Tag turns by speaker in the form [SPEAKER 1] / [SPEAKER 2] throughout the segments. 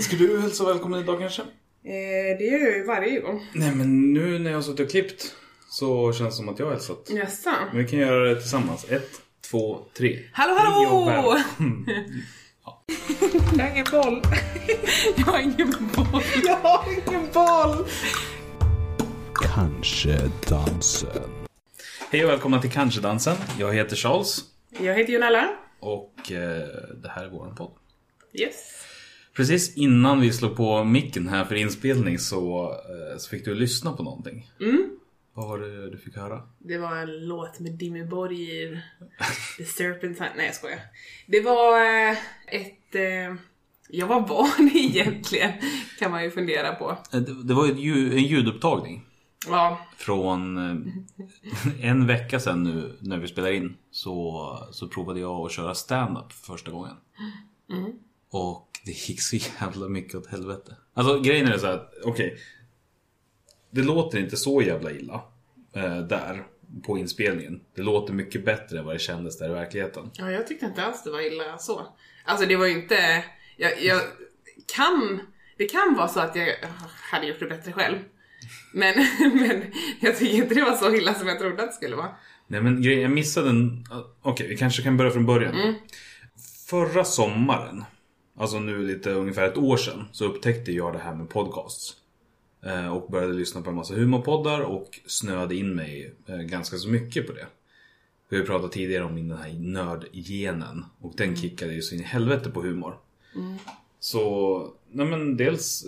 [SPEAKER 1] Ska du hälsa välkommen idag kanske?
[SPEAKER 2] Eh, det gör jag ju varje gång.
[SPEAKER 1] Nej men nu när jag har suttit och klippt så känns det som att jag har hälsat.
[SPEAKER 2] Jaså?
[SPEAKER 1] Men vi kan göra det tillsammans. Ett, två, tre.
[SPEAKER 2] Hallå
[SPEAKER 1] Hej och
[SPEAKER 2] hallå!
[SPEAKER 1] välkommen.
[SPEAKER 2] Jag har ingen boll. jag har ingen boll.
[SPEAKER 1] Jag har ingen boll!
[SPEAKER 3] Kanske dansen.
[SPEAKER 1] Hej och välkomna till Kanske-dansen. Jag heter Charles
[SPEAKER 2] Jag heter Jonella.
[SPEAKER 1] och eh, det här är våran podd.
[SPEAKER 2] Yes.
[SPEAKER 1] Precis innan vi slog på micken här för inspelning så, eh, så fick du lyssna på någonting.
[SPEAKER 2] Mm.
[SPEAKER 1] Vad var det du fick höra?
[SPEAKER 2] Det var en låt med Dimmy Borgir. The Serpentine. Nej jag skojar. Det var eh, ett... Eh, jag var barn egentligen. Kan man ju fundera på.
[SPEAKER 1] Det, var en ljudupptagning.
[SPEAKER 2] Ja.
[SPEAKER 1] Från en vecka sedan nu när vi spelar in så, så provade jag att köra stand-up för första gången. Och det gick så jävla mycket åt helvete. Alltså grejen är så här, att, okej. det låter inte så jävla illa eh, där på inspelningen. Det låter mycket bättre än vad det kändes där i verkligheten.
[SPEAKER 2] Ja, jag tyckte inte alls det var illa så. Alltså det var ju inte... Jag, jag kan... Det kan vara så att jag hade gjort det bättre själv. Men, men jag tycker inte det var så illa som jag trodde att det skulle vara.
[SPEAKER 1] Nej men grejen, jag missade en... Okej, vi kanske kan börja från början. Förra sommaren, alltså nu lite ungefär ett år sedan, så upptäckte jag det här med podcasts. Eh, Och började lyssna på en massa humorpoddar och snöade in mig eh, ganska så mycket på det. Vi har pratat tidigare om den här nördgenen och den kickade ju så in i helvete på humor. Så, nej men dels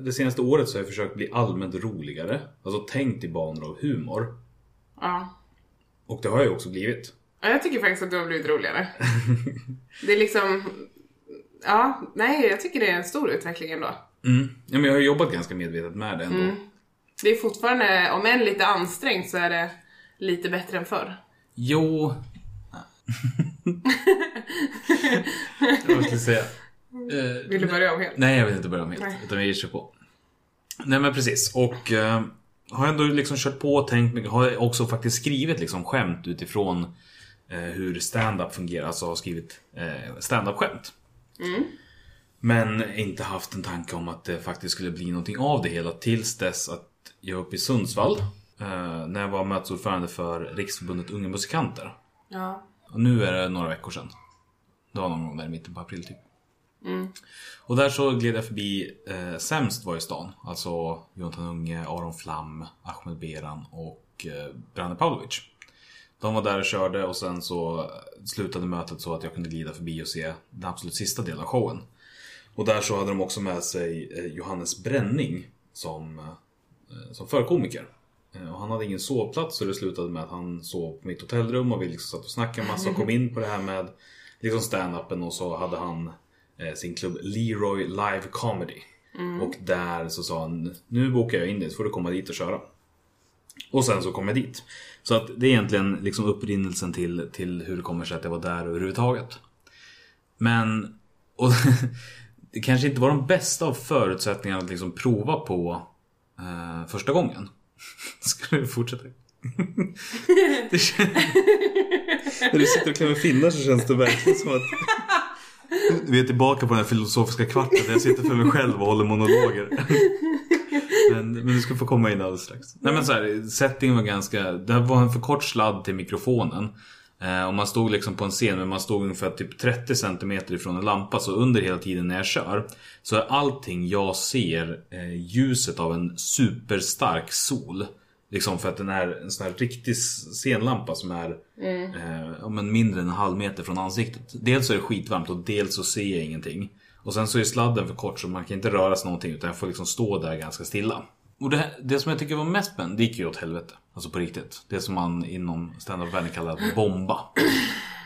[SPEAKER 1] det senaste året så har jag försökt bli allmänt roligare. Alltså tänkt i banor av humor.
[SPEAKER 2] Ja.
[SPEAKER 1] Och det har jag ju också blivit.
[SPEAKER 2] ja. Jag tycker faktiskt att du har blivit roligare. Det är liksom... Ja, nej, jag tycker det är en stor utveckling ändå.
[SPEAKER 1] Mm. Ja, men jag har jobbat ganska medvetet med det ändå.
[SPEAKER 2] Det är fortfarande, om än lite ansträngt, så är det lite bättre än förr.
[SPEAKER 1] Jo... Jag säga? Eh,
[SPEAKER 2] Vill du börja om helt?
[SPEAKER 1] nej, jag vill inte börja om helt.
[SPEAKER 2] Nej.
[SPEAKER 1] Utan vi kör på. Nej, men precis. Och eh, har ändå liksom kört på och tänkt mycket. Har också faktiskt skrivit liksom skämt utifrån eh, hur stand-up fungerar. Alltså har skrivit eh, stand-up-skämt. Men inte haft en tanke om att det faktiskt skulle bli någonting av det hela tills dess att jag uppe i Sundsvall. Eh, när jag var mötesordförande för Riksförbundet Unga Musikanter.
[SPEAKER 2] Ja.
[SPEAKER 1] Och nu är det några veckor sedan. Det var någon gång där i mitten på april typ. Och där så gled jag förbi eh, Sämst var i stan. Alltså Jonathan Unge, Aron Flam, Ahmed Beran och eh, Branne Pavlovic. De var där och körde och sen så slutade mötet så att jag kunde glida förbi och se den absolut sista delen av showen. Och där så hade de också med sig eh, Johannes Bränning som, eh, som förkomiker. Eh, Och han hade ingen sovplats så det slutade med att han sov på mitt hotellrum och vi liksom satt och snackade en massa och kom in på det här med liksom stand-upen och så hade han sin klubb Leroy Live Comedy. Och där så sa han nu bokar jag in dig så får du komma dit och köra. Och sen så kom jag dit. Så att det är egentligen liksom upprinnelsen till, till hur det kommer sig att jag var där överhuvudtaget. Men och det kanske inte var de bästa av förutsättningarna att liksom prova på eh, första gången. Ska du fortsätta? det känns... När du sitter och klämmer finnar så känns det verkligen som att vi är tillbaka på den här filosofiska kvarten där jag sitter för mig själv och håller monologer. Men, du ska få komma in alldeles strax. Nej men så här, settingen var ganska, det var en för kort sladd till mikrofonen. Eh, och man stod liksom på en scen men man stod ungefär typ 30 cm ifrån en lampa. Så under hela tiden när jag kör så är allting jag ser eh, ljuset av en superstark sol. Liksom för att den är en sån här riktig scenlampa som är eh, ja, men mindre än en halv meter från ansiktet. Dels så är det skitvarmt och dels så ser jag ingenting. Och sen så är sladden för kort så man kan inte röra sig någonting utan jag får liksom stå där ganska stilla. Och det, det som jag tycker var mest spännande, det gick ju åt helvete. Alltså på riktigt. Det som man inom stand-up-världen kallar bomba.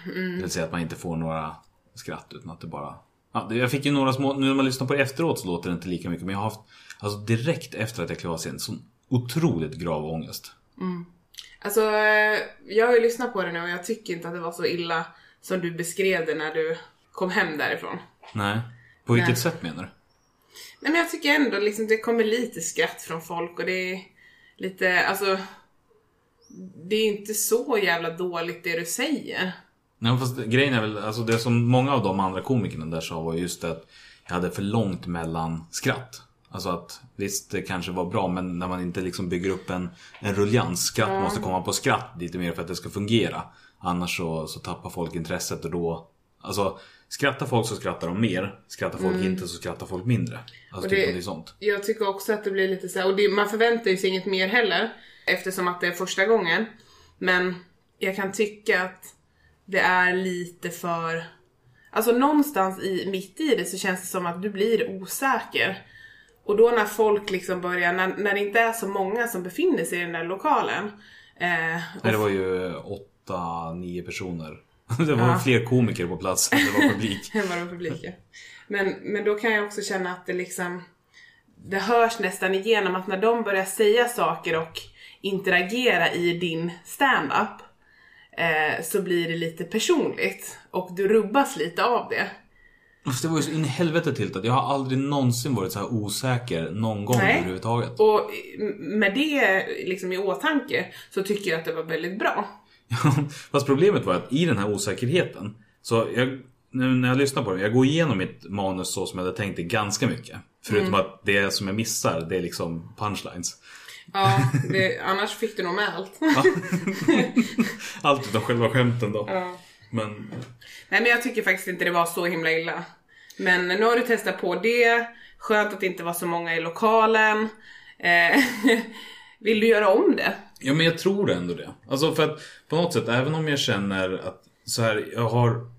[SPEAKER 1] Det vill säga att man inte får några skratt utan att det bara... Ja, jag fick ju några små... Nu när man lyssnar på det efteråt så låter det inte lika mycket. Men jag har haft, alltså direkt efter att jag klev av scen, sån otroligt grav ångest.
[SPEAKER 2] Alltså, eh, jag har ju lyssnat på det nu och jag tycker inte att det var så illa som du beskrev det när du kom hem därifrån.
[SPEAKER 1] Nej. På vilket
[SPEAKER 2] Nej.
[SPEAKER 1] sätt menar du?
[SPEAKER 2] Nej men jag tycker ändå liksom det kommer lite skratt från folk och det är lite, alltså det är inte så jävla dåligt det du säger.
[SPEAKER 1] Nej, fast grejen är väl, alltså det som många av de andra komikerna där sa var just att jag hade för långt mellan skratt. Alltså att visst det kanske var bra men när man inte liksom bygger upp en, en ruljans. Skratt måste komma på skratt lite mer för att det ska fungera. Annars så, så tappar folk intresset och då Alltså skrattar folk så skrattar de mer. Skrattar folk inte så skrattar folk mindre. Alltså
[SPEAKER 2] Mm. Och
[SPEAKER 1] typ
[SPEAKER 2] det-
[SPEAKER 1] sånt.
[SPEAKER 2] Jag tycker också att det blir lite så här, och det, man förväntar ju sig inget mer heller. Eftersom att det är första gången. Men jag kan tycka att det är lite för... Alltså någonstans i, mitt i det så känns det som att du blir osäker. Och då när folk liksom börjar, när, när det inte är så många som befinner sig i den där lokalen. Eh,
[SPEAKER 1] Nej, det var ju åtta, nio personer. Det var
[SPEAKER 2] Ja.
[SPEAKER 1] fler komiker på plats än det var publik.
[SPEAKER 2] än vad det var publiken. Men, men då kan jag också känna att det liksom det hörs nästan igenom att när de börjar säga saker och interagera i din stand-up eh, så blir det lite personligt och du rubbas lite av det.
[SPEAKER 1] Fast det var ju så in i helvete till att jag har aldrig någonsin varit så här osäker någon gång
[SPEAKER 2] Nej.
[SPEAKER 1] överhuvudtaget.
[SPEAKER 2] Och med det liksom i åtanke så tycker jag att det var väldigt bra.
[SPEAKER 1] Fast problemet var att i den här osäkerheten Så jag, nu när jag lyssnar på det, jag går igenom mitt manus så som jag hade tänkt det ganska mycket. Förutom att det som jag missar, det är liksom punchlines.
[SPEAKER 2] Ja, det, annars fick du nog med allt.
[SPEAKER 1] Ja. Allt utom själva skämten då.
[SPEAKER 2] Ja.
[SPEAKER 1] Men
[SPEAKER 2] Nej men jag tycker faktiskt inte det var så himla illa. Men nu har du testat på det, skönt att det inte var så många i lokalen. Eh, vill du göra om det?
[SPEAKER 1] Ja men jag tror ändå det. Alltså för att på något sätt, även om jag känner att så här, jag har...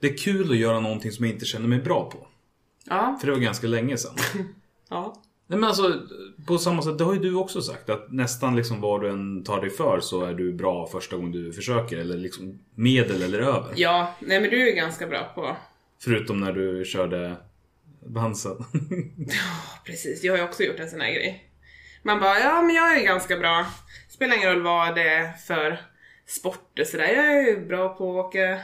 [SPEAKER 1] Det är kul att göra någonting som jag inte känner mig bra på.
[SPEAKER 2] Ja.
[SPEAKER 1] För det var ganska länge sedan.
[SPEAKER 2] ja.
[SPEAKER 1] Nej men alltså, på samma sätt, det har ju du också sagt. Att nästan liksom vad du än tar dig för så är du bra första gången du försöker. Eller liksom medel eller över.
[SPEAKER 2] Ja, nej men du är ganska bra på...
[SPEAKER 1] Förutom när du körde dansen.
[SPEAKER 2] Precis, jag har ju också gjort en sån här grej. Man bara, ja men jag är ganska bra. Spelar ingen roll vad det är för sport och sådär. Jag är bra på att åka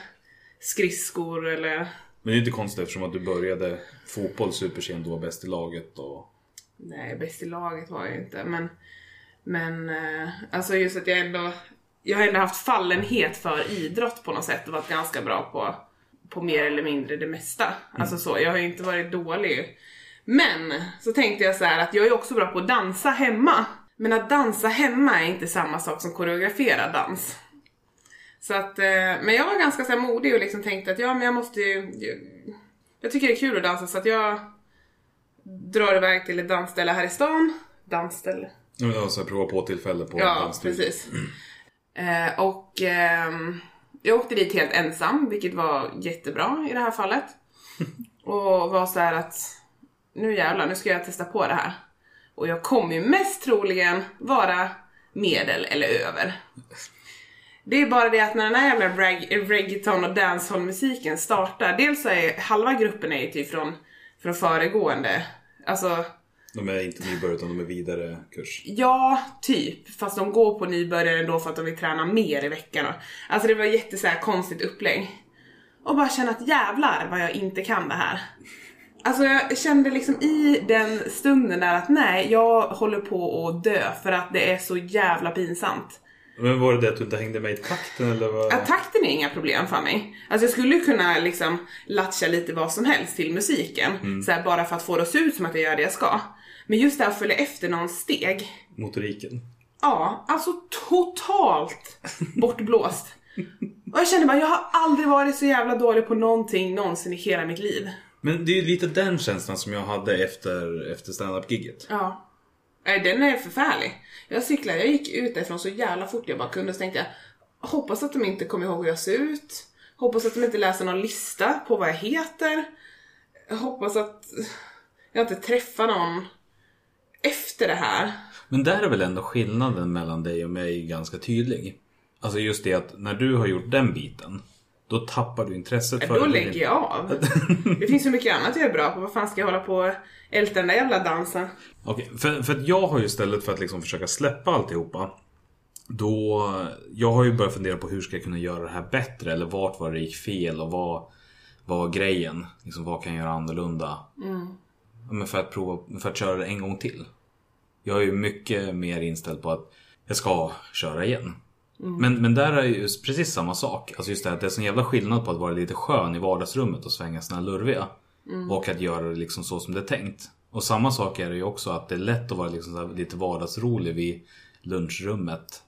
[SPEAKER 2] skridskor eller...
[SPEAKER 1] Men det är inte konstigt eftersom att du började fotboll supersent. Du var bäst i laget och...
[SPEAKER 2] Nej, bäst i laget var jag ju inte, men... Men eh, alltså just att jag ändå... Jag har ändå haft fallenhet för idrott på något sätt och varit ganska bra på, på mer eller mindre det mesta. Alltså så, jag har ju inte varit dålig. Men så tänkte jag så här att jag är också bra på att dansa hemma. Men att dansa hemma är inte samma sak som koreograferad dans. Så att, eh, men jag var ganska så modig och liksom tänkte att ja men jag måste ju... Jag, tycker det är kul att dansa så att jag drar iväg till ett dansställe här i stan. Dansställe?
[SPEAKER 1] Ja, men alltså prova på tillfälle på
[SPEAKER 2] Ja,
[SPEAKER 1] dansstudio.
[SPEAKER 2] precis. Eh, och ehm, jag åkte dit helt ensam, vilket var jättebra i det här fallet. Och var så här att nu jävlar, nu ska jag testa på det här. Och jag kommer ju mest troligen vara medel eller över. Det är bara det att när den här jävla reg- reggaeton och dancehall-musiken startar, dels så är halva gruppen är ju typ från, från föregående, alltså
[SPEAKER 1] De är inte nybörjare utan de är vidare kurs.
[SPEAKER 2] Ja, typ. Fast de går på nybörjare ändå för att de vill träna mer i veckan. Alltså det var jätte så konstigt upplägg. Och bara känna att jävlar vad jag inte kan det här. Alltså jag kände liksom i den stunden där att nej, jag håller på att dö för att det är så jävla pinsamt.
[SPEAKER 1] Men var det det att du inte hängde med i takten eller vad?
[SPEAKER 2] Att takten är inga problem för mig. Alltså jag skulle kunna liksom latcha lite vad som helst till musiken. Så här, bara för att få det att se ut som att jag gör det jag ska. Men just det här att följa efter någon steg.
[SPEAKER 1] Motoriken.
[SPEAKER 2] Ja, alltså totalt bortblåst. Och jag kände bara, jag har aldrig varit så jävla dålig på någonting någonsin i hela mitt liv.
[SPEAKER 1] Men det är ju lite den känslan som jag hade efter, efter stand-up-giget.
[SPEAKER 2] Ja. Den är förfärlig. Jag cyklade, jag gick ut därifrån så jävla fort jag bara kunde så tänkte jag, hoppas att de inte kommer ihåg hur jag ser ut. Hoppas att de inte läser någon lista på vad jag heter. Jag hoppas att jag inte träffar någon efter det här.
[SPEAKER 1] Men där är väl ändå skillnaden mellan dig och mig ganska tydlig. Alltså just det att när du har gjort den biten, då tappar du intresset för
[SPEAKER 2] Då
[SPEAKER 1] det.
[SPEAKER 2] lägger jag av. Det finns så mycket annat jag är bra på. Vad fan ska jag hålla på och älta den där jävla dansen?
[SPEAKER 1] Okej, för, för att jag har ju istället för att liksom försöka släppa alltihopa Då, jag har ju börjat fundera på hur ska jag kunna göra det här bättre eller vart var det gick fel och vad, vad var grejen? Liksom, vad kan jag göra annorlunda? Ja, Men för att prova, för att köra det en gång till. Jag är ju mycket mer inställd på att jag ska köra igen. Men, men där är ju precis samma sak. Alltså just det här det är sån jävla skillnad på att vara lite skön i vardagsrummet och svänga sina lurviga. Och att göra det liksom så som det är tänkt. Och samma sak är det ju också att det är lätt att vara liksom lite vardagsrolig vid lunchrummet.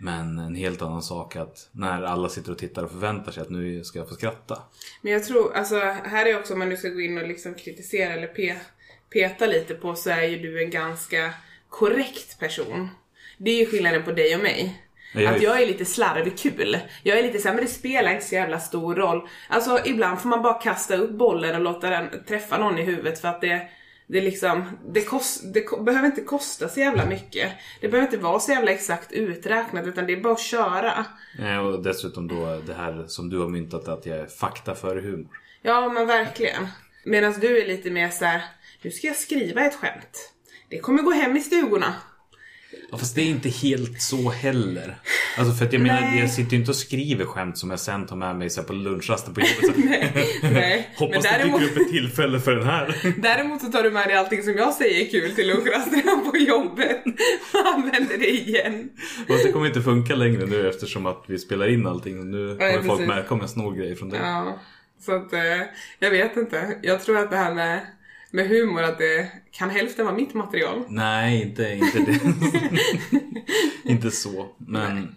[SPEAKER 1] Men en helt annan sak att när alla sitter och tittar och förväntar sig att nu ska jag få skratta.
[SPEAKER 2] Men jag tror, alltså här är också om man nu ska gå in och liksom kritisera eller pe, peta lite på så är ju du en ganska korrekt person. Det är ju skillnaden på dig och mig.
[SPEAKER 1] Ja, jag
[SPEAKER 2] Att jag är lite slarvig kul. Jag är lite såhär, men det spelar inte så jävla stor roll. Alltså ibland får man bara kasta upp bollen och låta den träffa någon i huvudet för att det det, liksom, det, kost, det behöver inte kosta så jävla mycket. Det behöver inte vara så jävla exakt uträknat utan det är bara att köra.
[SPEAKER 1] Eh, Och dessutom då det här som du har myntat att jag är fakta före humor.
[SPEAKER 2] Ja men verkligen. Medan du är lite mer så här: nu ska jag skriva ett skämt. Det kommer gå hem i stugorna.
[SPEAKER 1] Ja, fast det är inte helt så heller. Alltså för att jag menar,
[SPEAKER 2] Nej.
[SPEAKER 1] jag sitter ju inte och skriver skämt som jag sen tar med mig så på lunchrasten på jobbet.
[SPEAKER 2] Nej, men
[SPEAKER 1] Hoppas det
[SPEAKER 2] däremot,
[SPEAKER 1] dyker upp ett tillfälle för den här.
[SPEAKER 2] däremot så tar du med dig allting som jag säger är kul till lunchrasterna på jobbet och använder det igen.
[SPEAKER 1] Fast det kommer inte funka längre nu eftersom att vi spelar in allting och nu
[SPEAKER 2] Ja,
[SPEAKER 1] kommer folk
[SPEAKER 2] precis.
[SPEAKER 1] märka om jag snor grejer från dig.
[SPEAKER 2] Ja, så att eh, jag vet inte. Jag tror att det här med, med humor, att det kan hälften vara mitt material.
[SPEAKER 1] Nej, inte, inte det. inte så. Men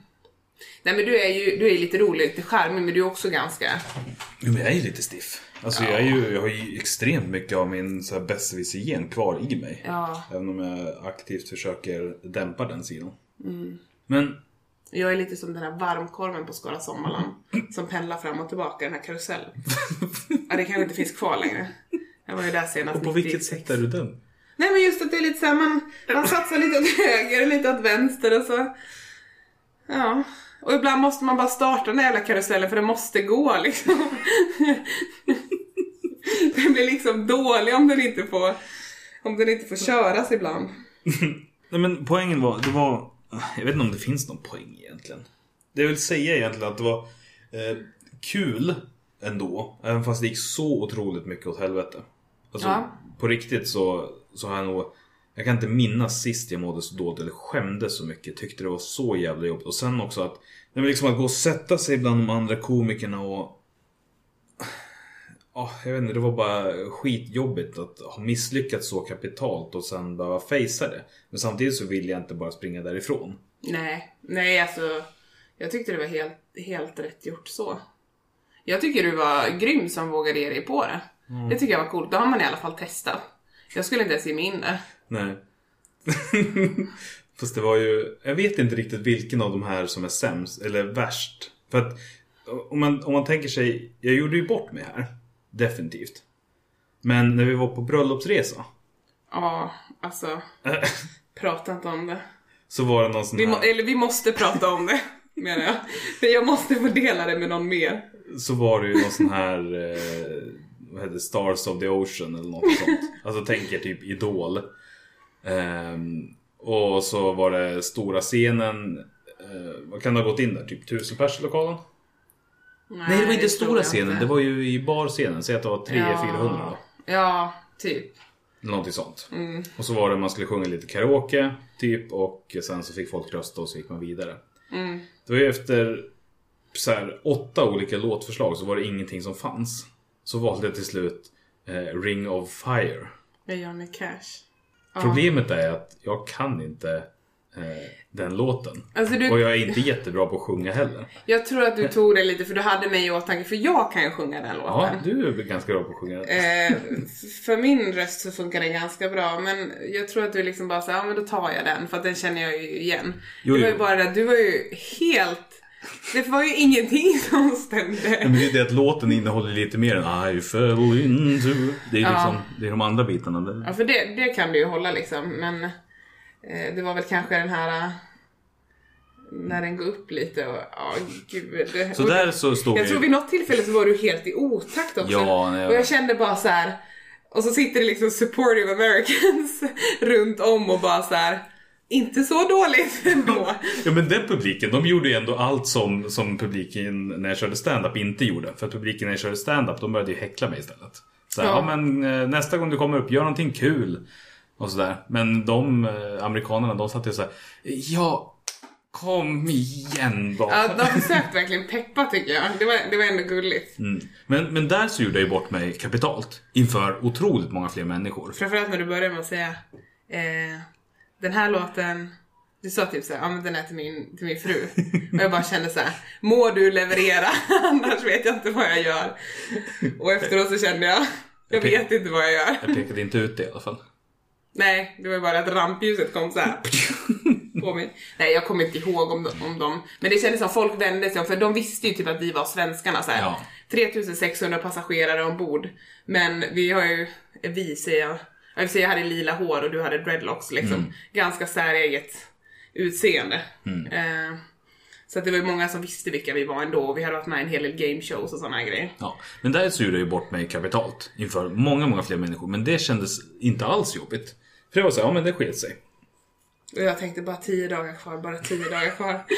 [SPEAKER 2] Nej men du är ju du är lite rolig, lite charmig, men du är också ganska...
[SPEAKER 1] Jo, men jag är ju lite stiff. Alltså jag, är ju, jag har ju extremt mycket av min besserwisser-gen kvar i mig.
[SPEAKER 2] Ja,
[SPEAKER 1] Även om jag aktivt försöker dämpa den sidan.
[SPEAKER 2] Mm.
[SPEAKER 1] Men
[SPEAKER 2] jag är lite som den här varmkorven på Skara Sommarland som pendlar fram och tillbaka, den här karusellen. Ja, det kanske inte finns kvar längre. Jag var ju där senast
[SPEAKER 1] och på
[SPEAKER 2] 96.
[SPEAKER 1] vilket sätt är du den?
[SPEAKER 2] Nej men just att det är lite såhär, man, man satsar lite åt höger och lite åt vänster och så... Ja. Och ibland måste man bara starta den här jävla karusellen för det måste gå liksom. den blir liksom dålig om den inte får, om den inte får köras ibland.
[SPEAKER 1] Nej men poängen var, det var... Jag vet inte om det finns någon poäng egentligen. Det jag vill säga egentligen att det var eh, kul ändå. Även fast det gick så otroligt mycket åt helvete. Alltså
[SPEAKER 2] Ja.
[SPEAKER 1] på riktigt så, så har jag nog... Jag kan inte minnas sist jag mådde så dåligt eller skämdes så mycket. Tyckte det var så jävla jobbigt. Och sen också att... Det var liksom att gå och sätta sig bland de andra komikerna och... Ja, jag vet inte, det var bara skitjobbigt att ha misslyckats så kapitalt och sen behöva fejsa det. Men samtidigt så vill jag inte bara springa därifrån.
[SPEAKER 2] Nej, nej alltså. Jag tyckte det var helt, helt rätt gjort så. Jag tycker du var grym som vågade ge dig på det. Det tycker jag var coolt. Då har man i alla fall testat. Jag skulle inte ens ge mig in där.
[SPEAKER 1] Nej. Fast det var ju... Jag vet inte riktigt vilken av de här som är sämst eller värst. För att om man, om man tänker sig... Jag gjorde ju bort mig här. Definitivt. Men när vi var på bröllopsresa.
[SPEAKER 2] Ja, alltså. Prata inte om det.
[SPEAKER 1] Så var det någon sån
[SPEAKER 2] Vi,
[SPEAKER 1] här...
[SPEAKER 2] eller vi måste prata om det, menar jag. För jag måste få dela det med någon mer.
[SPEAKER 1] Så var det ju någon sån här... Eh, vad heter det? Stars of the Ocean eller något sånt. Alltså tänker typ Idol. Ehm, och så var det stora scenen. Eh, vad kan det ha gått in där? Typ tusen pers i lokalen? Nej, det var inte
[SPEAKER 2] tror
[SPEAKER 1] stora scenen.
[SPEAKER 2] inte.
[SPEAKER 1] Det var ju i barscenen. Säg att det var 300-400 då.
[SPEAKER 2] Ja, typ.
[SPEAKER 1] Någonting sånt. Och så var det man skulle sjunga lite karaoke. Typ. Och sen så fick folk rösta och så gick man vidare. Det var ju efter så här, åtta olika låtförslag så var det ingenting som fanns. Så valde jag till slut eh, Ring of Fire.
[SPEAKER 2] Med Johnny Cash.
[SPEAKER 1] Problemet är att jag kan inte eh, den låten.
[SPEAKER 2] Alltså, du-
[SPEAKER 1] Och jag är inte jättebra på att sjunga heller.
[SPEAKER 2] Jag tror att du tog det lite för du hade mig i åtanke, för jag kan ju sjunga den
[SPEAKER 1] Ja,
[SPEAKER 2] låten.
[SPEAKER 1] du är ganska bra på att sjunga den.
[SPEAKER 2] Eh, för min röst så funkar den ganska bra, men jag tror att du liksom bara säger ja men då tar jag den, för att den känner jag ju igen.
[SPEAKER 1] Jo,
[SPEAKER 2] det var ju
[SPEAKER 1] jo.
[SPEAKER 2] bara det du var ju helt... Det var ju ingenting som stämde.
[SPEAKER 1] Men det är det att låten innehåller lite mer än I fell into... Det är
[SPEAKER 2] Ja.
[SPEAKER 1] liksom, det är de andra bitarna.
[SPEAKER 2] Ja, för det, det kan du ju hålla liksom, men eh, det var väl kanske den här... eh, När den går upp lite och, ja gud.
[SPEAKER 1] Så
[SPEAKER 2] Och
[SPEAKER 1] där så stod
[SPEAKER 2] Jag
[SPEAKER 1] vi...
[SPEAKER 2] tror vid något tillfälle så var du helt i otakt också.
[SPEAKER 1] Ja, nej,
[SPEAKER 2] och jag kände bara så här. Och så sitter det liksom supportive americans runt om och bara så här. Inte så dåligt ändå.
[SPEAKER 1] Ja men den publiken, de gjorde ju ändå allt som, som publiken när jag körde stand-up inte gjorde. För att publiken när jag körde stand-up, de började ju häckla mig istället. Så här,
[SPEAKER 2] Ja.
[SPEAKER 1] ja. men eh, nästa gång du kommer upp, gör någonting kul. Och sådär. Men de eh, amerikanerna, de satt ju såhär, ja, Kom igen då.
[SPEAKER 2] Ja, de försökte verkligen peppa tycker jag. Det var, det var ändå gulligt.
[SPEAKER 1] Mm. Men, men där så gjorde jag ju bort mig kapitalt. Inför otroligt många fler människor.
[SPEAKER 2] Framförallt när du började med att säga eh, Den här låten Du sa typ såhär, ja men den är till min, till min fru. Och jag bara kände så här: Må du leverera, annars vet jag inte vad jag gör. Och efteråt så kände jag, jag vet inte vad jag gör.
[SPEAKER 1] Jag pekade inte ut det i alla fall.
[SPEAKER 2] Nej, det var bara att rampljuset kom så här på mig. Nej, jag kommer inte ihåg om, om dem. Men det kändes som folk vände sig om, för de visste ju typ att vi var svenskarna så här.
[SPEAKER 1] Ja.
[SPEAKER 2] 3600 passagerare ombord. Men vi har ju, vi säger jag, jag säga jag hade lila hår och du hade dreadlocks liksom. Ganska säreget utseende. Eh, så att det var ju många som visste vilka vi var ändå vi hade varit med i en hel del game shows och sådana grejer.
[SPEAKER 1] Ja. Men där gjorde jag ju bort mig kapitalt. Inför många, många fler människor. Men det kändes inte alls jobbigt. För det var så här, ja men det sket sig.
[SPEAKER 2] Och jag tänkte bara 10 dagar kvar, bara 10 dagar kvar.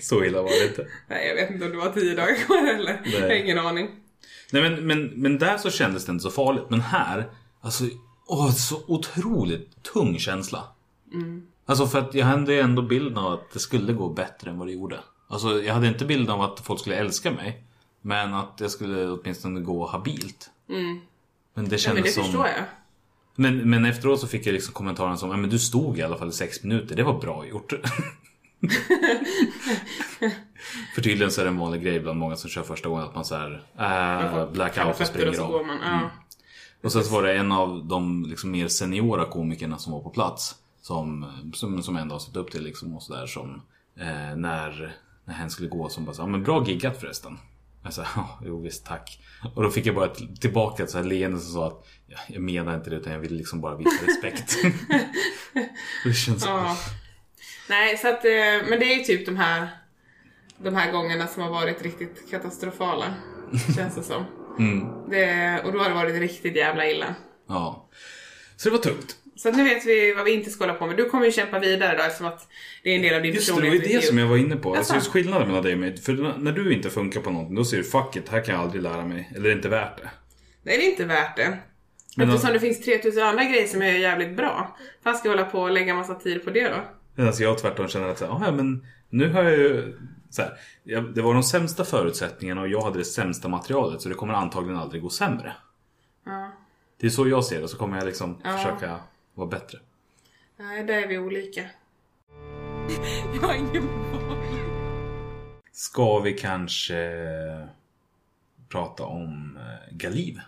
[SPEAKER 1] Så illa var det inte.
[SPEAKER 2] Nej, jag vet inte om det var 10 dagar kvar eller. Jag har ingen aning.
[SPEAKER 1] Nej men, men, men där så kändes det inte så farligt. Men här, alltså, åh, så otroligt tung känsla. Alltså för att jag hade ju ändå bilden av att det skulle gå bättre än vad det gjorde. Alltså jag hade inte bilden av att folk skulle älska mig. Men att det skulle åtminstone gå habilt. Men det
[SPEAKER 2] Ja, men det
[SPEAKER 1] kändes som...
[SPEAKER 2] förstår jag.
[SPEAKER 1] Men, men efteråt så fick jag liksom kommentaren som, "Ja, men du stod i alla fall i sex minuter, det var bra gjort. För tydligen så är det en vanlig grej bland många som kör första gången att man såhär, äh, blackout och springer
[SPEAKER 2] och
[SPEAKER 1] av.
[SPEAKER 2] man. Ja.
[SPEAKER 1] Och sen så var det en av de liksom mer seniora komikerna som var på plats. Som, som, som ändå har sett upp till liksom och sådär som eh, när, när hen skulle gå som bara sa, men bra giggat förresten. Jag sa, ja, jo visst tack. Och då fick jag bara ett, tillbaka ett så här leende som sa att ja, jag menar inte det utan jag vill liksom bara visa respekt. det känns
[SPEAKER 2] Ja. Nej, så att, eh, men det är ju typ de här, de här gångerna som har varit riktigt katastrofala. Känns det som. Det, och då har det varit riktigt jävla illa.
[SPEAKER 1] Ja. Så det var tungt.
[SPEAKER 2] Så nu vet vi vad vi inte ska hålla på med. Du kommer ju kämpa vidare då eftersom att det är en del av din
[SPEAKER 1] Just det, det var det som jag var inne på. Alltså
[SPEAKER 2] Jaså?
[SPEAKER 1] just skillnaden mellan dig och mig. För när du inte funkar på någonting, då säger du fuck it, här kan jag aldrig lära mig. Eller det är inte värt det.
[SPEAKER 2] Nej, det är inte värt det.
[SPEAKER 1] Men
[SPEAKER 2] Eftersom
[SPEAKER 1] då-
[SPEAKER 2] det finns 3000 andra grejer som är jävligt bra. Fan ska jag hålla på och lägga massa tid på det då?
[SPEAKER 1] Medan jag tvärtom känner att så här, "Ah, ja, men nu har jag ju... Så här, jag, det var de sämsta förutsättningarna och jag hade det sämsta materialet så det kommer antagligen aldrig gå sämre.
[SPEAKER 2] Ja.
[SPEAKER 1] Det är så jag ser det, så kommer jag liksom
[SPEAKER 2] Ja.
[SPEAKER 1] försöka vara bättre.
[SPEAKER 2] Nej, där är vi olika. Jag har ingen boll.
[SPEAKER 1] Ska vi kanske prata om eh, Galiv?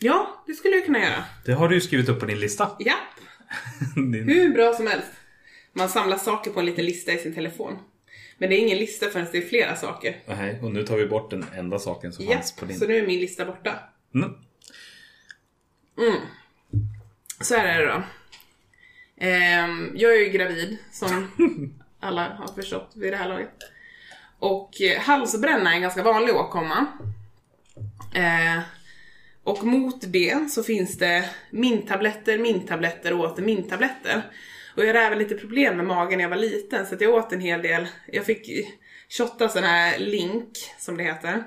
[SPEAKER 2] Ja, det skulle vi kunna göra.
[SPEAKER 1] Det har du ju skrivit upp på din lista.
[SPEAKER 2] Japp.
[SPEAKER 1] Din...
[SPEAKER 2] Hur bra som helst. Man samlar saker på en liten lista i sin telefon. Men det är ingen lista förrän det är flera saker.
[SPEAKER 1] Nej, och nu tar vi bort den enda saken som
[SPEAKER 2] Japp,
[SPEAKER 1] fanns på din.
[SPEAKER 2] så nu är min lista borta.
[SPEAKER 1] Mm.
[SPEAKER 2] Så här är det då. Ehm, jag är ju gravid, som alla har förstått vid det här laget. Och eh, halsbränna är en ganska vanlig åkomma. Eh, och mot det så finns det mintabletter, mintabletter och åter mintabletter. Och jag hade även lite problem med magen när jag var liten så att jag åt en hel del. Jag fick shotta sån här link, som det heter.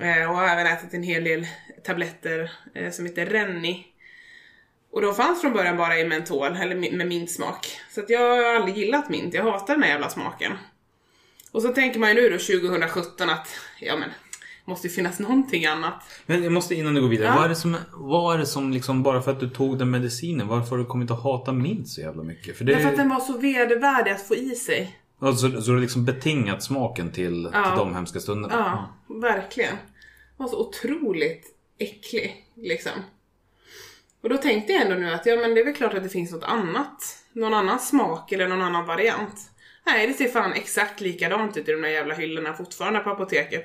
[SPEAKER 2] Eh, och har även ätit en hel del tabletter eh, som heter Rennie. Och de fanns från början bara i mentol, eller med med mintsmak. Så att jag har aldrig gillat mint, jag hatar den här jävla smaken. Och så tänker man ju nu då 2017 att, ja men, måste ju finnas någonting annat.
[SPEAKER 1] Men jag måste innan du går vidare.
[SPEAKER 2] Ja.
[SPEAKER 1] Vad är det som, vad är det som liksom, bara för att du tog den medicinen, varför har du kommit att hata mint så jävla mycket? För det
[SPEAKER 2] Därför
[SPEAKER 1] är,
[SPEAKER 2] att den var så vedervärdig att få i sig.
[SPEAKER 1] alltså, så du har liksom betingat smaken till,
[SPEAKER 2] Ja.
[SPEAKER 1] till de hemska stunderna?
[SPEAKER 2] Ja, verkligen. Den var så otroligt äcklig, liksom. Och då tänkte jag ändå nu att ja men det är väl klart att det finns något annat. Någon annan smak eller någon annan variant. Nej, det ser fan exakt likadant ut i de där jävla hyllorna fortfarande på apoteket.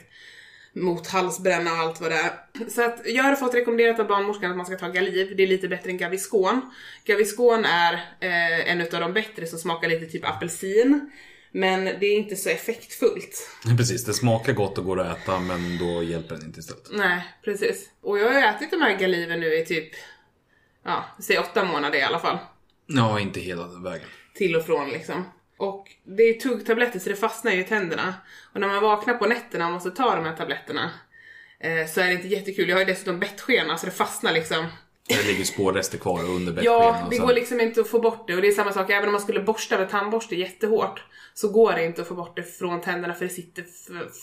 [SPEAKER 2] Mot halsbränna och allt vad det är. Så att jag hade fått rekommenderat av barnmorskan att man ska ta Galiv. Det är lite bättre än Gaviscon. Gaviscon är eh, en av de bättre som smakar lite typ apelsin. Men det är inte så effektfullt.
[SPEAKER 1] Precis, det smakar gott och går att äta men då hjälper den inte istället.
[SPEAKER 2] Nej, precis. Och jag har ju ätit de här Galiven nu i typ, ja, säg åtta månader i alla fall.
[SPEAKER 1] Ja, inte hela vägen.
[SPEAKER 2] Till och från liksom. Och det är tuggtabletter så det fastnar ju i tänderna. Och när man vaknar på nätterna och måste ta de här tabletterna eh, så är det inte jättekul. Jag har ju dessutom bettskena så det fastnar liksom
[SPEAKER 1] Det ligger spårrester kvar under
[SPEAKER 2] Ja,
[SPEAKER 1] bettskenen.
[SPEAKER 2] det går liksom inte att få bort det och det är samma sak även om man skulle borsta med tandborste jättehårt så går det inte att få bort det från tänderna för det sitter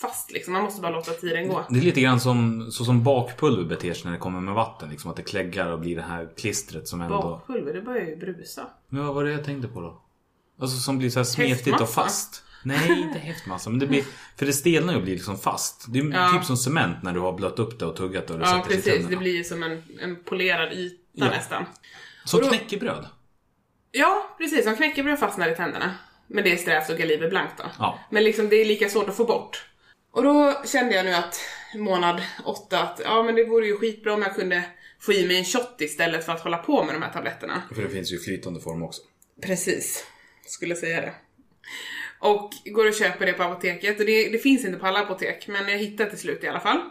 [SPEAKER 2] fast liksom. Man måste bara låta tiden gå.
[SPEAKER 1] Det är lite grann som, så som bakpulver beter sig när det kommer med vatten. Liksom att det kläggar och blir det här klistret som ändå...
[SPEAKER 2] Bakpulver, det börjar ju brusa.
[SPEAKER 1] Men vad var det jag tänkte på då? Alltså som blir så här smetigt och
[SPEAKER 2] Häftmassa?
[SPEAKER 1] fast. Nej, inte häftmassa. Men det blir... För det stelnar ju och blir liksom fast. Det är
[SPEAKER 2] Ja.
[SPEAKER 1] typ som cement när du har blött upp det och tuggat det och det
[SPEAKER 2] Ja, precis. Det blir ju som en, en polerad yta
[SPEAKER 1] Ja.
[SPEAKER 2] nästan.
[SPEAKER 1] Som
[SPEAKER 2] Och då-
[SPEAKER 1] knäckebröd.
[SPEAKER 2] Ja, precis. Som knäckebröd fastnar i tänderna. Men det är strävt och Galiver blankt då.
[SPEAKER 1] Ja.
[SPEAKER 2] Men liksom det är lika svårt att få bort. Och då kände jag nu att månad åtta att ja men det vore ju skitbra om jag kunde få i mig en shot istället för att hålla på med de här tabletterna.
[SPEAKER 1] För det finns ju flytande form också.
[SPEAKER 2] Precis, skulle säga det. Och går och köper det på apoteket och det, det finns inte på alla apotek men jag hittade till slut i alla fall.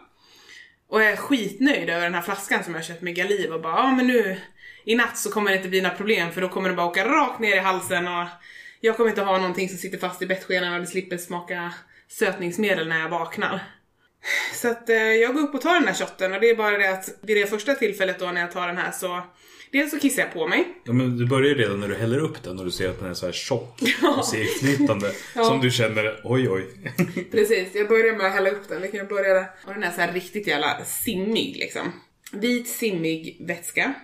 [SPEAKER 2] Och jag är skitnöjd över den här flaskan som jag köpt med Galiv och bara ja men nu i natt så kommer det inte bli några problem för då kommer det bara åka rakt ner i halsen och jag kommer inte ha någonting som sitter fast i bettskenan och det slipper smaka sötningsmedel när jag vaknar. Så att eh, jag går upp och tar den här shotten och det är bara det att vid det första tillfället då när jag tar den här så dels så kissar jag på mig
[SPEAKER 1] Ja, men du börjar ju redan när du häller upp den och du ser att den är så här tjock och segknytande.
[SPEAKER 2] Ja.
[SPEAKER 1] Som du känner, oj oj.
[SPEAKER 2] Precis, jag börjar med att hälla upp den. Jag började, och den är så här riktigt jävla simmig liksom. Vit simmig vätska.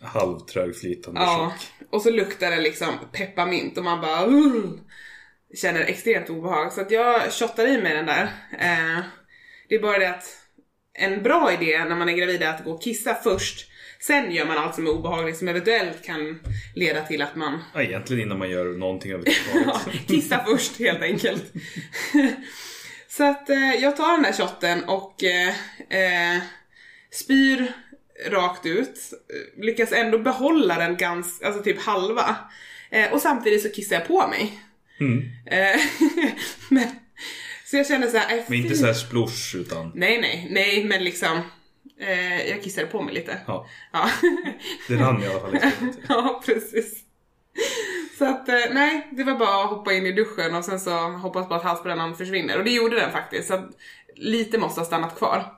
[SPEAKER 1] Halvtrögflytande
[SPEAKER 2] Ja,
[SPEAKER 1] tjock.
[SPEAKER 2] och så luktar det liksom pepparmint och man bara uh, känner extremt obehag. Så att jag shottar i mig den där. Eh, det är bara det att en bra idé när man är gravid är att gå och kissa först. Sen gör man allt som är obehagligt som eventuellt kan leda till att man
[SPEAKER 1] Ja, egentligen innan man gör någonting överhuvudtaget.
[SPEAKER 2] kissa först helt enkelt. Så att eh, jag tar den här shotten och eh, eh, spyr rakt ut. Lyckas ändå behålla den ganska, alltså typ halva. Eh, och samtidigt så kissar jag på mig.
[SPEAKER 1] Mm.
[SPEAKER 2] Eh, men, så jag känner så här, äh,
[SPEAKER 1] Men inte
[SPEAKER 2] fy-
[SPEAKER 1] så här splosh utan...
[SPEAKER 2] Nej, nej, nej, men liksom. Eh, jag kissade på mig lite.
[SPEAKER 1] Ja,
[SPEAKER 2] Ja.
[SPEAKER 1] det rann i alla fall lite.
[SPEAKER 2] Ja, precis. Så att, eh, nej, det var bara att hoppa in i duschen och sen så hoppas på att halsbrännan försvinner. Och det gjorde den faktiskt, så att lite måste ha stannat kvar.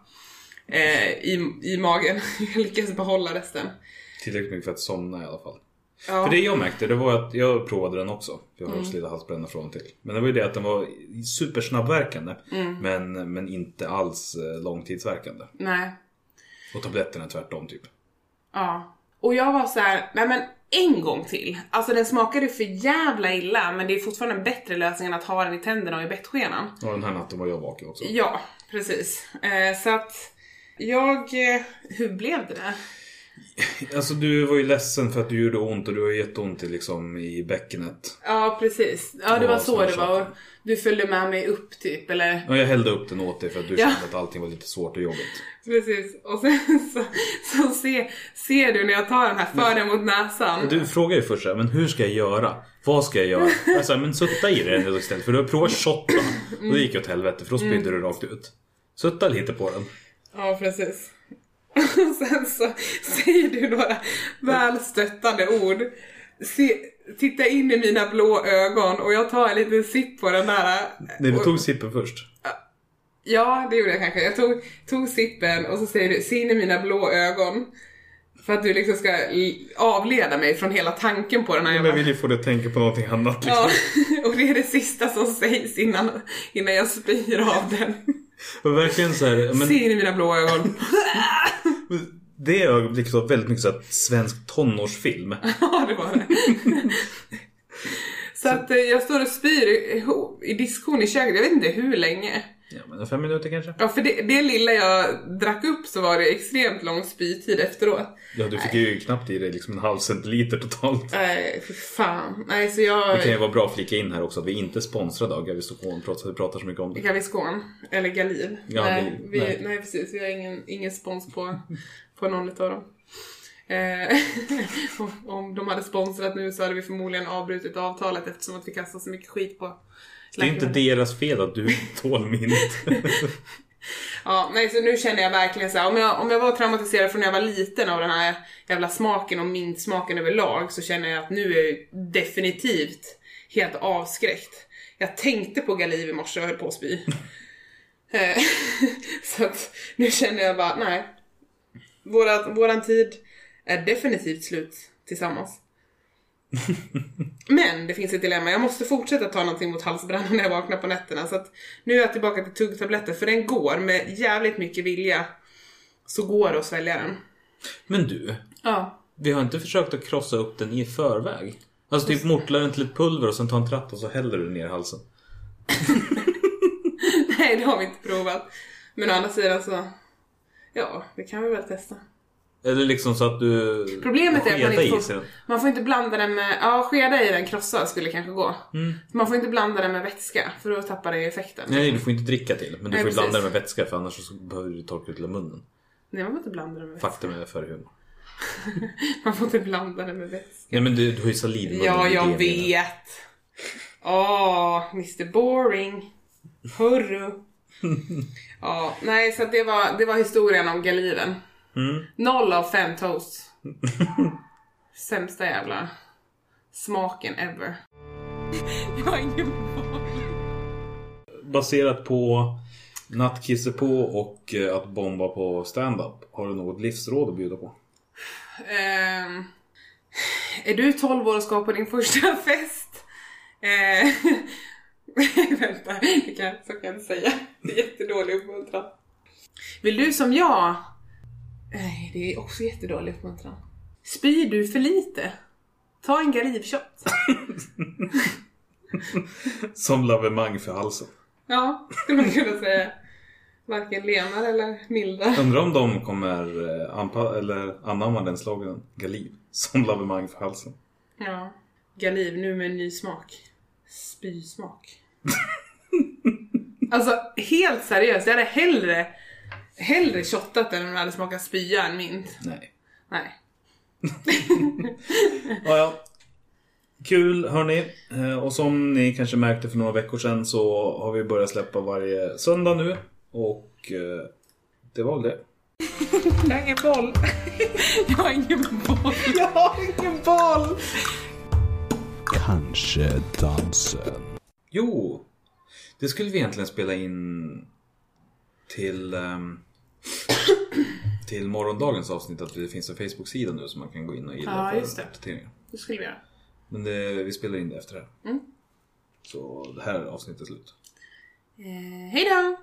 [SPEAKER 2] Eh, i, I magen. Jag lyckades behålla resten.
[SPEAKER 1] Tillräckligt mycket för att somna i alla fall.
[SPEAKER 2] Ja.
[SPEAKER 1] För det jag märkte, det var att jag provade den också. Jag har också lite halsbränna från till. Men det var ju det att den var supersnabbverkande. Men, men inte alls eh, långtidsverkande.
[SPEAKER 2] Nej.
[SPEAKER 1] Och tabletterna tvärtom typ.
[SPEAKER 2] Ja. Och jag var så här, nej men en gång till. Alltså den smakade för jävla illa men det är fortfarande en bättre lösning än att ha den i tänderna och i bettskenan.
[SPEAKER 1] Och den här natten var jag vaken också.
[SPEAKER 2] Ja, precis. Eh, så att jag, eh, hur blev det där?
[SPEAKER 1] Alltså du var ju ledsen för att du gjorde ont och du har jätteont liksom, i bäckenet.
[SPEAKER 2] Ja, precis. Ja, det var så det var. Och du följde med mig upp typ, eller?
[SPEAKER 1] Ja, jag hällde upp den åt dig för att du
[SPEAKER 2] Ja.
[SPEAKER 1] kände att allting var lite svårt och jobbigt.
[SPEAKER 2] Precis. Och sen så, så se, ser du när jag tar den här för den mot näsan.
[SPEAKER 1] Du frågar ju först men hur ska jag göra? Vad ska jag göra? Sa, men sutta i den istället för du har provat shotta. Och det gick åt helvete för då spydde du rakt ut. Sutta lite på den.
[SPEAKER 2] Ja, precis. Och sen så säger du några välstöttande ord. Se, titta in i mina blå ögon och jag tar en liten sipp på den där.
[SPEAKER 1] Nej, du tog sippen först.
[SPEAKER 2] Ja, det gjorde jag kanske. Jag tog, tog sippen och så säger du se in i mina blå ögon. För att du liksom ska avleda mig från hela tanken på den här
[SPEAKER 1] Men jag vill ju få dig att tänka på någonting annat. Liksom.
[SPEAKER 2] Ja, och det är det sista som sägs innan, innan jag spyr av den.
[SPEAKER 1] Och verkligen så här, men
[SPEAKER 2] Se in i mina blå ögon.
[SPEAKER 1] det ögonblicket var väldigt mycket så här, svensk tonårsfilm.
[SPEAKER 2] Ja, det var det. Så att eh, jag står och spyr i, i diskhon i köket, jag vet inte hur länge.
[SPEAKER 1] Ja, men fem minuter kanske?
[SPEAKER 2] Ja, för det, det lilla jag drack upp så var det extremt lång spytid efteråt.
[SPEAKER 1] Ja, du fick ju knappt i dig liksom en halv centiliter totalt.
[SPEAKER 2] Nej, för fan. Nej, så jag...
[SPEAKER 1] Det kan ju vara bra att flika in här också att vi inte är sponsrade av Gaviscon trots att vi pratar så mycket om det.
[SPEAKER 2] Gaviscon. Eller Galiv.
[SPEAKER 1] Galiv,
[SPEAKER 2] Nej, vi,
[SPEAKER 1] nej.
[SPEAKER 2] nej. precis. Vi har ingen, ingen spons på, på någon utav dem. Eh, om- om de hade sponsrat nu så hade vi förmodligen avbrutit avtalet eftersom att vi kastar så mycket skit på
[SPEAKER 1] Det är inte deras fel att du tål minnet.
[SPEAKER 2] Ja, nej så nu känner jag verkligen så här, om jag, om jag var traumatiserad från när jag var liten av den här jävla smaken och mintsmaken överlag så känner jag att nu är jag definitivt helt avskräckt. Jag tänkte på Galiv i morse och höll på att spy. Eh, så att nu känner jag bara, nej. Vårat, våran tid är definitivt slut tillsammans. Men det finns ett dilemma. Jag måste fortsätta ta någonting mot halsbrännan när jag vaknar på nätterna. Så att nu är jag tillbaka till tuggtabletter. För den går med jävligt mycket vilja. Så går det att svälja den.
[SPEAKER 1] Men du,
[SPEAKER 2] Ja.
[SPEAKER 1] vi har inte försökt att krossa upp den i förväg? Alltså typ mortla den till ett pulver och sen ta en tratt och så häller du ner halsen.
[SPEAKER 2] Nej, det har vi inte provat. Men å andra sidan så... Ja, det kan vi väl testa.
[SPEAKER 1] Eller liksom så att du
[SPEAKER 2] Problemet är att man inte får, man får inte blanda den med, ja skeda i den krossa skulle kanske gå.
[SPEAKER 1] Mm.
[SPEAKER 2] Man får inte blanda den med vätska för då tappar det effekten.
[SPEAKER 1] Nej, du får inte dricka till. Men du
[SPEAKER 2] Nej,
[SPEAKER 1] får ju blanda den med vätska för annars så behöver du torka ut hela munnen.
[SPEAKER 2] Nej man får inte blanda den med vätska.
[SPEAKER 1] Faktum är för humor.
[SPEAKER 2] Man får inte blanda den med vätska.
[SPEAKER 1] Nej men du, du har ju saliv i
[SPEAKER 2] Ja, jag vet. Åh, Mr Boring. Hurru. Ja, nej så det var, det var historien om galiven.
[SPEAKER 1] Mm.
[SPEAKER 2] Noll av fem toast. Sämsta jävla smaken ever. Jag har ingen.
[SPEAKER 1] Baserat på nattkisse på och eh, att bomba på stand-up. Har du något livsråd att bjuda på?
[SPEAKER 2] Ehm, är du 12 år och ska på din första fest? Eh, vänta, det kan, så kan jag inte säga. Det är jättedålig uppmuntran. Vill du som jag... Nej, det är också jättedålig uppmuntran. Spyr du för lite? Ta en Galivshot.
[SPEAKER 1] Som lavemang för halsen.
[SPEAKER 2] Ja, skulle man kunna säga. Varken lenar eller mildar.
[SPEAKER 1] Undrar om de kommer eh, anpa- eller anamma den slogan Galiv. Som lavemang för halsen.
[SPEAKER 2] Ja. Galiv nu med en ny smak. Spysmak. alltså helt seriöst, jag hade hellre, hellre shottat den om den hade smakat spya än mint.
[SPEAKER 1] Nej.
[SPEAKER 2] Nej.
[SPEAKER 1] Ja, ja. Kul hörni. Eh, Och som ni kanske märkte för några veckor sedan så har vi börjat släppa varje söndag nu. Och eh, det var väl det.
[SPEAKER 2] Jag har ingen boll. jag har ingen boll. Jag har ingen boll.
[SPEAKER 3] Kanske dansen.
[SPEAKER 1] Jo! Det skulle vi egentligen spela in till ehm, till morgondagens avsnitt att det finns en Facebook-sida nu som man kan gå in och gilla
[SPEAKER 2] Ja,
[SPEAKER 1] för
[SPEAKER 2] just det.
[SPEAKER 1] uppdateringar.
[SPEAKER 2] Det skulle vi göra.
[SPEAKER 1] Men det, vi spelar in det efter det här.
[SPEAKER 2] Mm.
[SPEAKER 1] Så det här avsnittet är slut.
[SPEAKER 2] Eh, hej då!